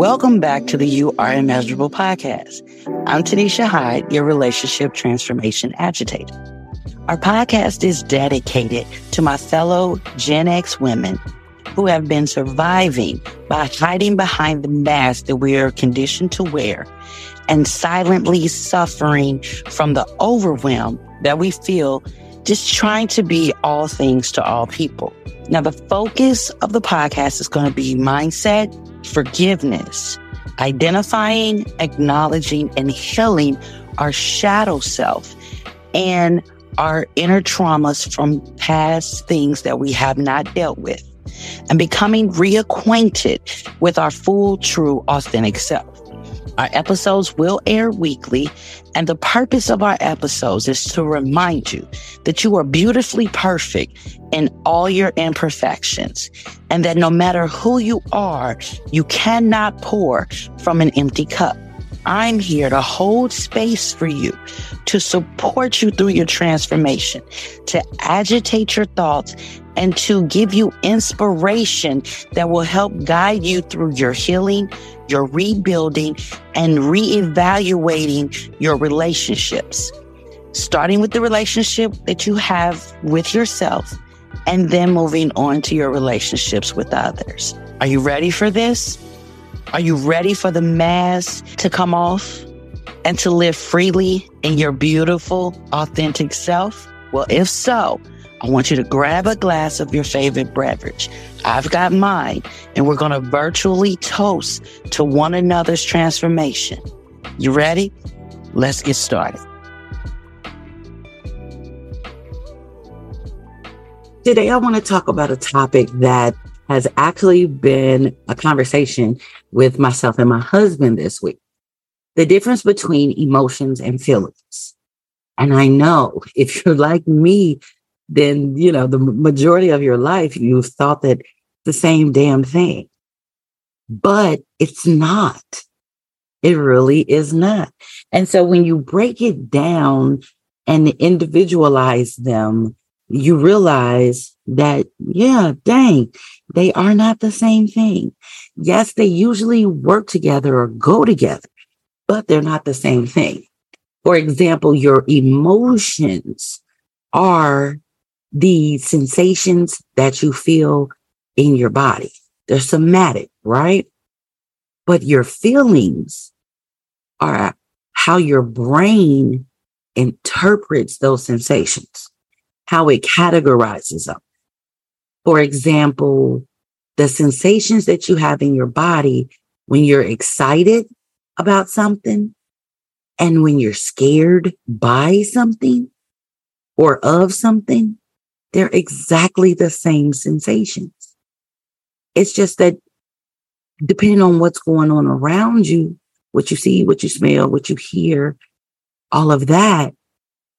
Welcome back to the You Are Immeasurable podcast. I'm Tonesha Hyde, your relationship transformation agitator. Our podcast is dedicated to my fellow Gen X women who have been surviving by hiding behind the mask that we are conditioned to wear and silently suffering from the overwhelm that we feel just trying to be all things to all people. Now, the focus of the podcast is going to be mindset, forgiveness, identifying, acknowledging, and healing our shadow self and our inner traumas from past things that we have not dealt with and becoming reacquainted with our full, true, authentic self. Our episodes will air weekly, and the purpose of our episodes is to remind you that you are beautifully perfect in all your imperfections, and that no matter who you are, you cannot pour from an empty cup. I'm here to hold space for you, to support you through your transformation, to agitate your thoughts, and to give you inspiration that will help guide you through your healing, your rebuilding, and reevaluating your relationships. Starting with the relationship that you have with yourself, and then moving on to your relationships with others. Are you ready for this? Are you ready for the mask to come off and to live freely in your beautiful, authentic self? Well, if so, I want you to grab a glass of your favorite beverage. I've got mine, and we're going to virtually toast to one another's transformation. You ready? Let's get started. Today, I want to talk about a topic that has actually been a conversation with myself and my husband this week. The difference between emotions and feelings. And I know if you're like me, then, you know, the majority of your life, you've thought that the same damn thing, but it's not. It really is not. And so when you break it down and individualize them, you realize that, yeah, dang, they are not the same thing. Yes, they usually work together or go together, but they're not the same thing. For example, your emotions are the sensations that you feel in your body. They're somatic, right? But your feelings are how your brain interprets those sensations, how it categorizes them. For example, the sensations that you have in your body when you're excited about something and when you're scared by something or of something, they're exactly the same sensations. It's just that depending on what's going on around you, what you see, what you smell, what you hear, all of that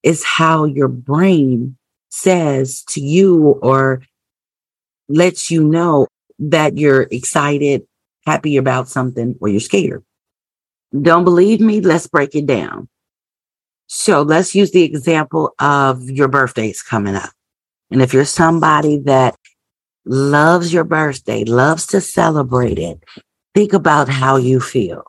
is how your brain says to you or lets you know that you're excited, happy about something, or you're scared. Don't believe me? Let's break it down. So let's use the example of your birthdays coming up. And if you're somebody that loves your birthday, loves to celebrate it, think about how you feel,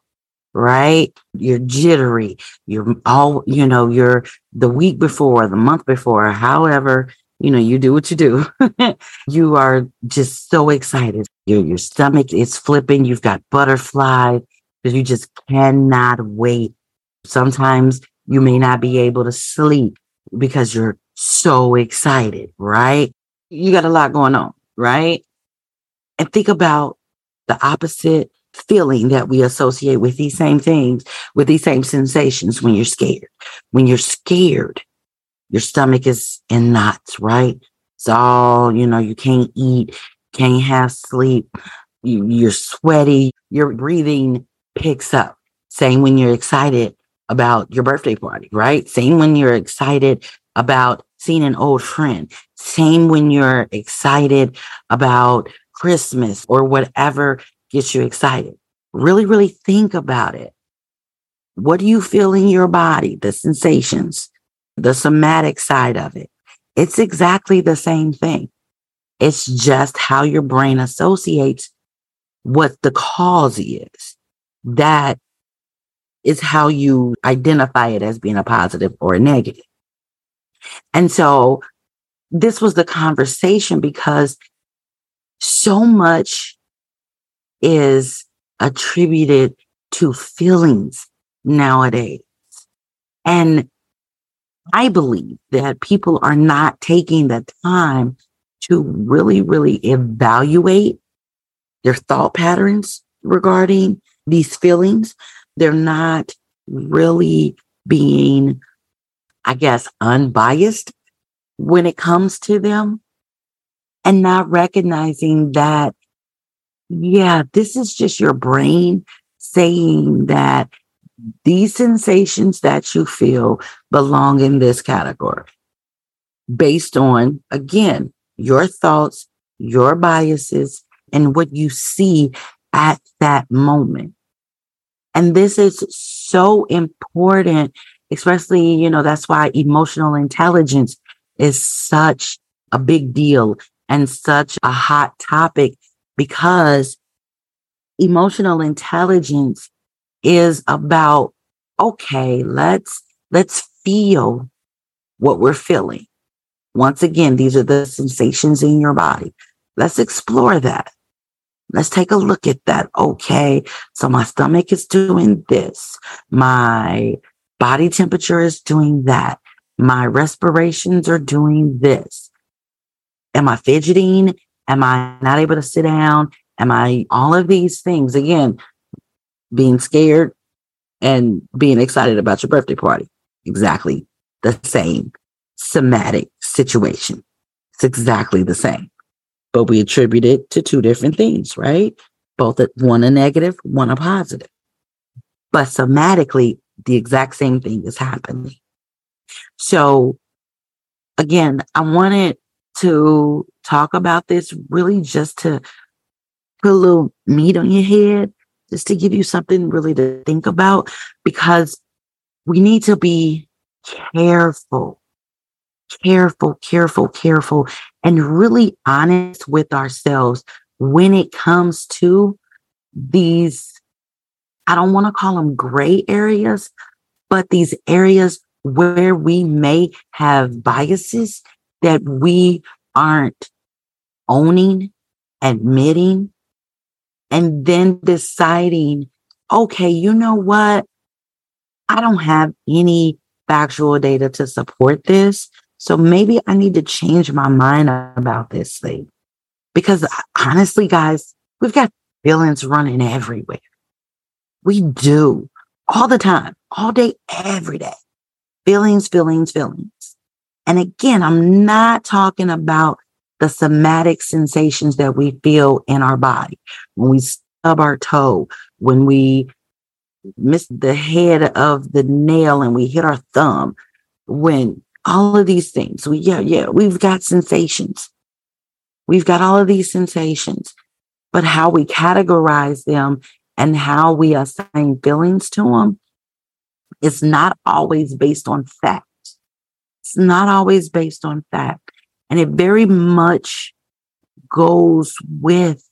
right? You're jittery. You're all, you know, you're the week before, the month before, however, you know, you do what you do. you are just so excited. Your, your stomach is flipping. You've got butterflies because you just cannot wait. Sometimes you may not be able to sleep because you're so excited, right? You got a lot going on right? And think about the opposite feeling that we associate with these same things, with these same sensations when you're scared. When you're scared, your stomach is in knots, right? It's all, you know, you can't eat, can't have sleep, you, you're sweaty, your breathing picks up. Same when you're excited about your birthday party, right? Same when you're excited about seeing an old friend. Same when you're excited about Christmas or whatever gets you excited. Really, really think about it. What do you feel in your body? The sensations, the somatic side of it. It's exactly the same thing. It's just how your brain associates what the cause is. that is how you identify it as being a positive or a negative. And so this was the conversation because so much is attributed to feelings nowadays. And I believe that people are not taking the time to really, really evaluate their thought patterns regarding these feelings. They're not really being, I guess, unbiased when it comes to them and not recognizing that, yeah, this is just your brain saying that these sensations that you feel belong in this category based on, again, your thoughts, your biases, and what you see at that moment. And this is so important, especially, you know, that's why emotional intelligence is such a big deal and such a hot topic because emotional intelligence is about, okay, let's, let's feel what we're feeling. Once again, these are the sensations in your body. Let's explore that. Let's take a look at that. Okay. So my stomach is doing this. My body temperature is doing that. My respirations are doing this. Am I fidgeting? Am I not able to sit down? Am I all of these things? Again, being scared and being excited about your birthday party. Exactly the same somatic situation. It's exactly the same, but we attribute it to two different things, right? Both one a negative, one a positive. But somatically, the exact same thing is happening. So again, I wanted to talk about this really just to put a little meat on your head just to give you something really to think about because we need to be careful, careful, careful, careful, and really honest with ourselves when it comes to these, I don't want to call them gray areas, but these areas where we may have biases that we aren't owning, admitting, and then deciding, okay, you know what? I don't have any factual data to support this. So maybe I need to change my mind about this thing. Because honestly, guys, we've got feelings running everywhere. We do all the time, all day, every day. Feelings, feelings, feelings. And again, I'm not talking about the somatic sensations that we feel in our body when we stub our toe, when we miss the head of the nail and we hit our thumb, when all of these things, we, yeah, yeah, we've got sensations. We've got all of these sensations, but how we categorize them and how we assign feelings to them is not always based on fact. It's not always based on fact. And it very much goes with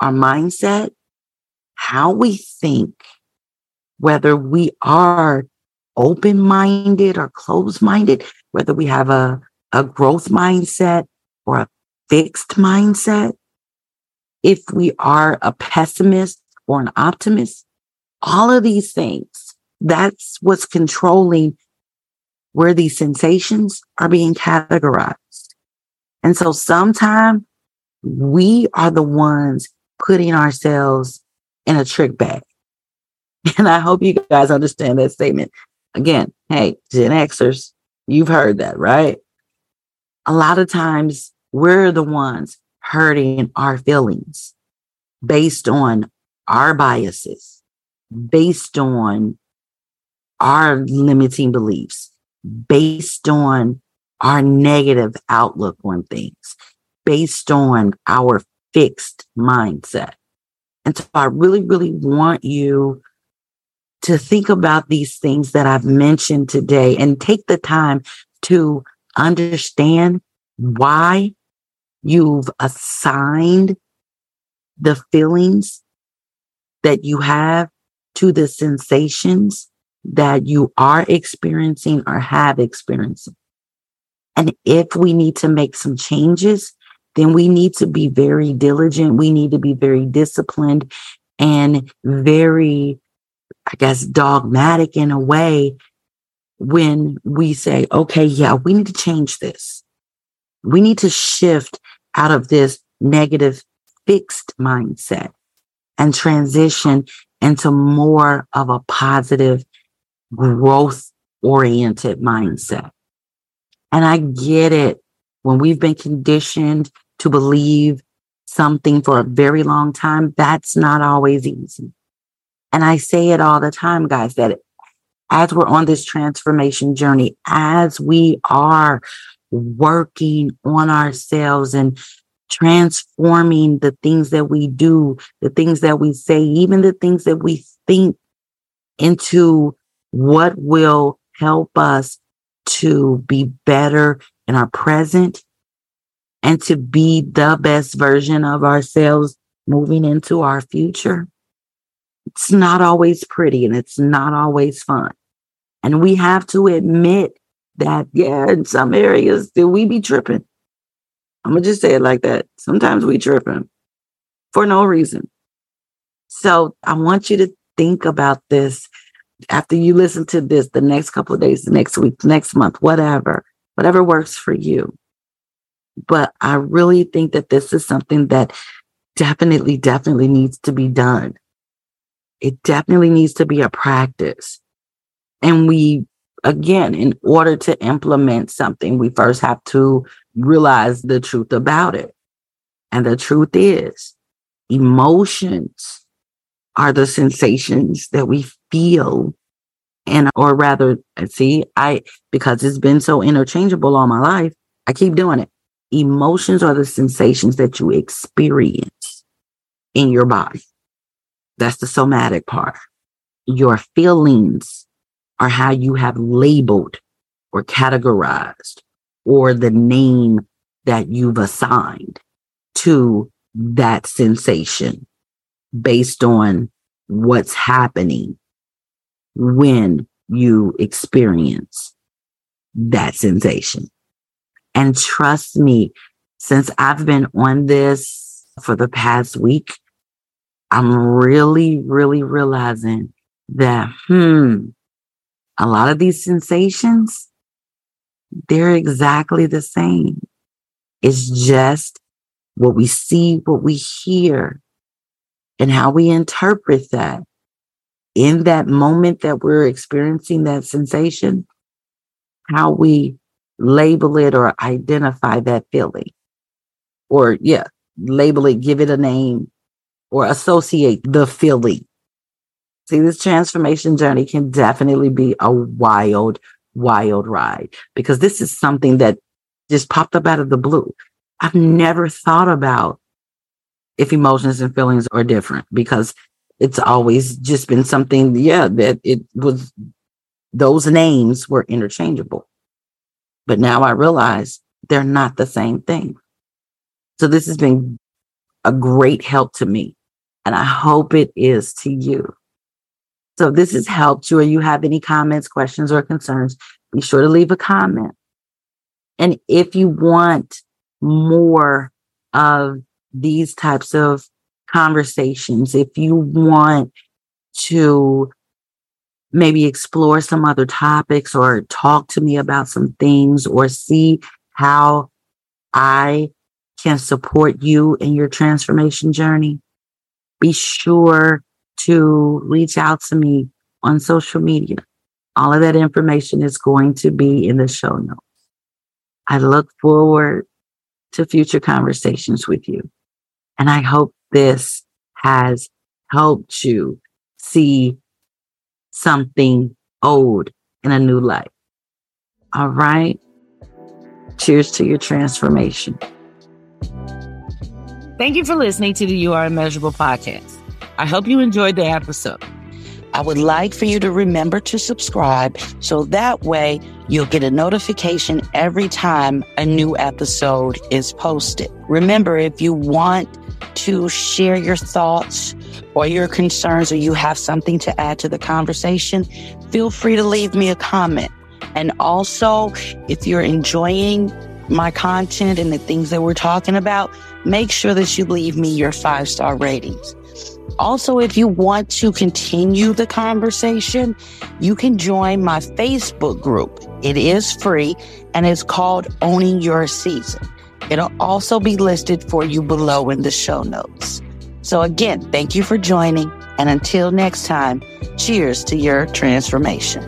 our mindset, how we think, whether we are open minded or closed minded, whether we have a, a growth mindset or a fixed mindset, if we are a pessimist or an optimist, all of these things, that's what's controlling where these sensations are being categorized. And so sometimes we are the ones putting ourselves in a trick bag. And I hope you guys understand that statement. Again, hey, Gen Xers, you've heard that, right? A lot of times we're the ones hurting our feelings based on our biases, based on our limiting beliefs, based on our negative outlook on things based on our fixed mindset. And so I really, really want you to think about these things that I've mentioned today and take the time to understand why you've assigned the feelings that you have to the sensations that you are experiencing or have experienced. And if we need to make some changes, then we need to be very diligent. We need to be very disciplined and very, I guess, dogmatic in a way when we say, okay, yeah, we need to change this. We need to shift out of this negative fixed mindset and transition into more of a positive growth oriented mindset. And I get it when we've been conditioned to believe something for a very long time, that's not always easy. And I say it all the time, guys, that as we're on this transformation journey, as we are working on ourselves and transforming the things that we do, the things that we say, even the things that we think into what will help us to be better in our present and to be the best version of ourselves moving into our future. It's not always pretty and it's not always fun. And we have to admit that, yeah, in some areas, do we be tripping? I'm gonna just say it like that. Sometimes we tripping for no reason. So I want you to think about this after you listen to this the next couple of days, the next week, next month, whatever, whatever works for you. But I really think that this is something that definitely, definitely needs to be done. It definitely needs to be a practice. And we, again, in order to implement something, we first have to realize the truth about it. And the truth is, emotions are the sensations that we feel. And or rather see i because it's been so interchangeable all my life i keep doing it. Emotions are the sensations that you experience in your body. That's the somatic part. Your feelings are how you have labeled or categorized or the name that you've assigned to that sensation based on what's happening when you experience that sensation. And trust me, since I've been on this for the past week, I'm really, really realizing that, hmm, a lot of these sensations, they're exactly the same. It's just what we see, what we hear, and how we interpret that in that moment that we're experiencing that sensation, how we label it or identify that feeling. Or, yeah, label it, give it a name, or associate the feeling. See, this transformation journey can definitely be a wild, wild ride because this is something that just popped up out of the blue. I've never thought about if emotions and feelings are different because it's always just been something, yeah, that it was, those names were interchangeable. But now I realize they're not the same thing. So this has been a great help to me. And I hope it is to you. So if this has helped you or you have any comments, questions, or concerns, be sure to leave a comment. And if you want more of these types of conversations, if you want to maybe explore some other topics or talk to me about some things or see how I can support you in your transformation journey, be sure to reach out to me on social media. All of that information is going to be in the show notes. I look forward to future conversations with you. And I hope this has helped you see something old in a new light. All right. Cheers to your transformation. Thank you for listening to the You Are Immeasurable podcast. I hope you enjoyed the episode. I would like for you to remember to subscribe so that way you'll get a notification every time a new episode is posted. Remember, if you want to share your thoughts or your concerns or you have something to add to the conversation, feel free to leave me a comment. And also, if you're enjoying my content and the things that we're talking about, make sure that you leave me your five star ratings. Also, if you want to continue the conversation, you can join my Facebook group. It is free and it's called Owning Your Season. It'll also be listed for you below in the show notes. So again, thank you for joining. And until next time, cheers to your transformation.